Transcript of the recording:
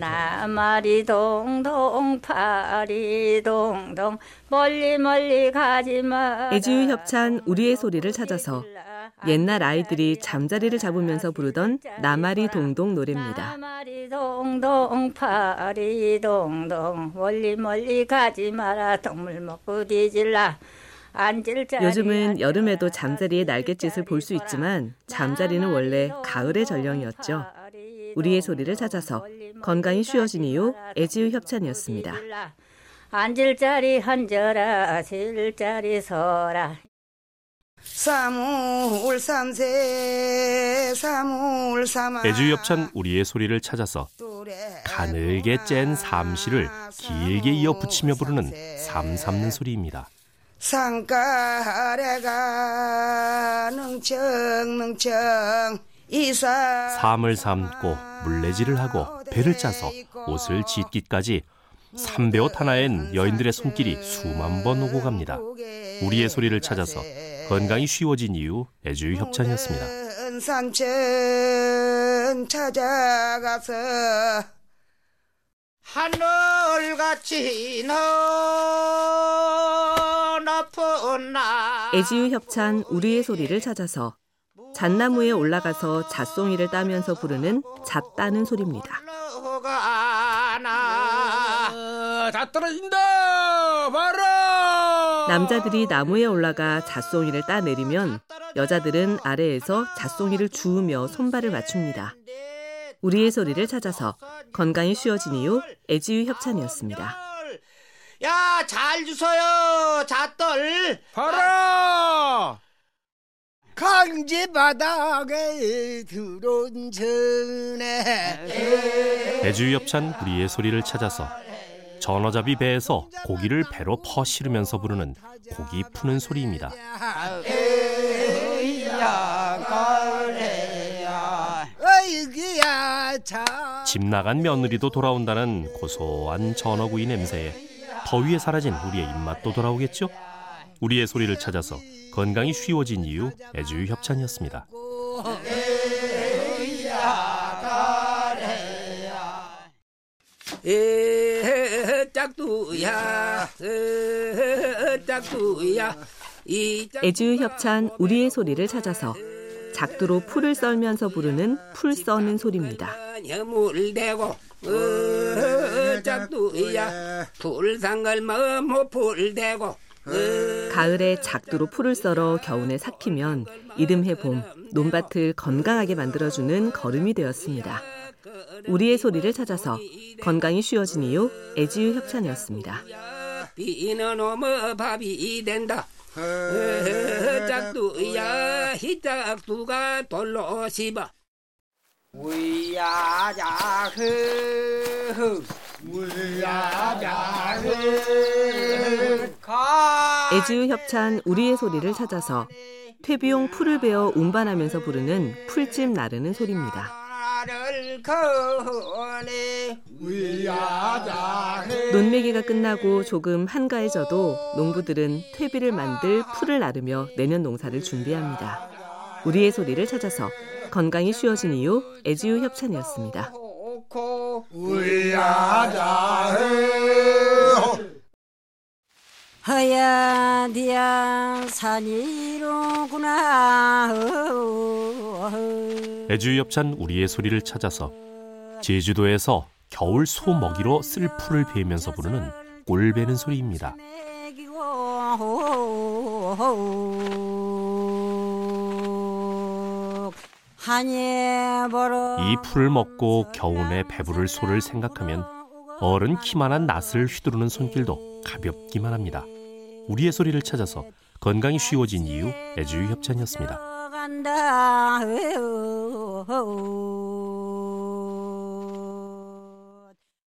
나말이 동동 파리 동동 멀리 멀리 가지마 애지유 협찬 우리의 소리를 찾아서 옛날 아이들이 잠자리를 잡으면서 부르던 나말이 동동 노래입니다. 나말이 동동 파리 동동 멀리 멀리 가지 마라 동물 먹고 뒤질라 요즘은 여름에도 잠자리의 날갯짓을 볼 수 있지만 잠자리는 원래 가을의 전령이었죠. 우리의 소리를 찾아서 건강이 쉬워진 이유 애지유 협찬이었습니다. 앉을 자리 앉아라. 설 자리 서라. 사물삼세 사물삼아. 애주 협찬 우리의 소리를 찾아서 가늘게 짠 삼시를 길게 이어 붙이며 부르는 삼 삼는 소리입니다. 상가래가 능청 능청 이사 삶을 삶고 물레질을 하고 배를 짜서 옷을 짓기까지 삼배옷 하나엔 여인들의 손길이 수만 번 오고 갑니다. 우리의 소리를 찾아서 건강이 쉬워진 이유 애주유 협찬이었습니다. 산천 찾아가서 하늘같이 너 높은 나 애지유 협찬 우리의 소리를 찾아서 잣나무에 올라가서 잣송이를 따면서 부르는 잣 따는 소리입니다. 다 떨어진다! 봐라! 남자들이 나무에 올라가 잣송이를 따내리면 여자들은 아래에서 잣송이를 주우며 손발을 맞춥니다. 우리의 소리를 찾아서 건강이 쉬워진 이유 애지유 협찬이었습니다. 야, 잘 주서요, 잣떨. 봐라! 강제 바닥에 들어온 전에 애주유 협찬 우리의 소리를 찾아서 전어잡이 배에서 고기를 배로 퍼 실으면서 부르는 고기 푸는 소리입니다. 집 나간 며느리도 돌아온다는 고소한 전어구이 냄새에 더위에 사라진 우리의 입맛도 돌아오겠죠? 우리의 소리를 찾아서 건강이 쉬워진 이유 애주유 협찬이었습니다. 애주유 협찬 우리의 소리를 찾아서 작두로 풀을 썰면서 부르는 풀 써는 소리입니다. 물 대고 어 짝두야 불상걸머 뭐풀 대고 가을에 작두로 풀을 썰어 겨우내 삭히면 이듬해 봄 논밭을 건강하게 만들어주는 걸음이 되었습니다. 우리의 소리를 찾아서 건강이 쉬워진 이유 애지유 협찬이었습니다. 비는 오면 밥이 된다 어 짝두야 희짝두가 돌로 씹어 위야자흐 위야자흐 애지유 협찬 우리의 소리를 찾아서 퇴비용 풀을 베어 운반하면서 부르는 풀집 나르는 소리입니다. 논매기가 끝나고 조금 한가해져도 농부들은 퇴비를 만들 풀을 나르며 내년 농사를 준비합니다. 우리의 소리를 찾아서 건강이 쉬워진 이유 애지유 협찬이었습니다. 허야 디야 산이로구나 애주유 협찬 우리의 소리를 찾아서 제주도에서 겨울 소 먹이로 쓸 풀을 베면서 부르는 꼴 베는 소리입니다. 이 풀을 먹고 겨우내 배부를 소를 생각하면 어른 키만한 낫을 휘두르는 손길도 가볍기만 합니다. 우리의 소리를 찾아서 건강이 쉬워진 이유 애주유 협찬이었습니다. 간다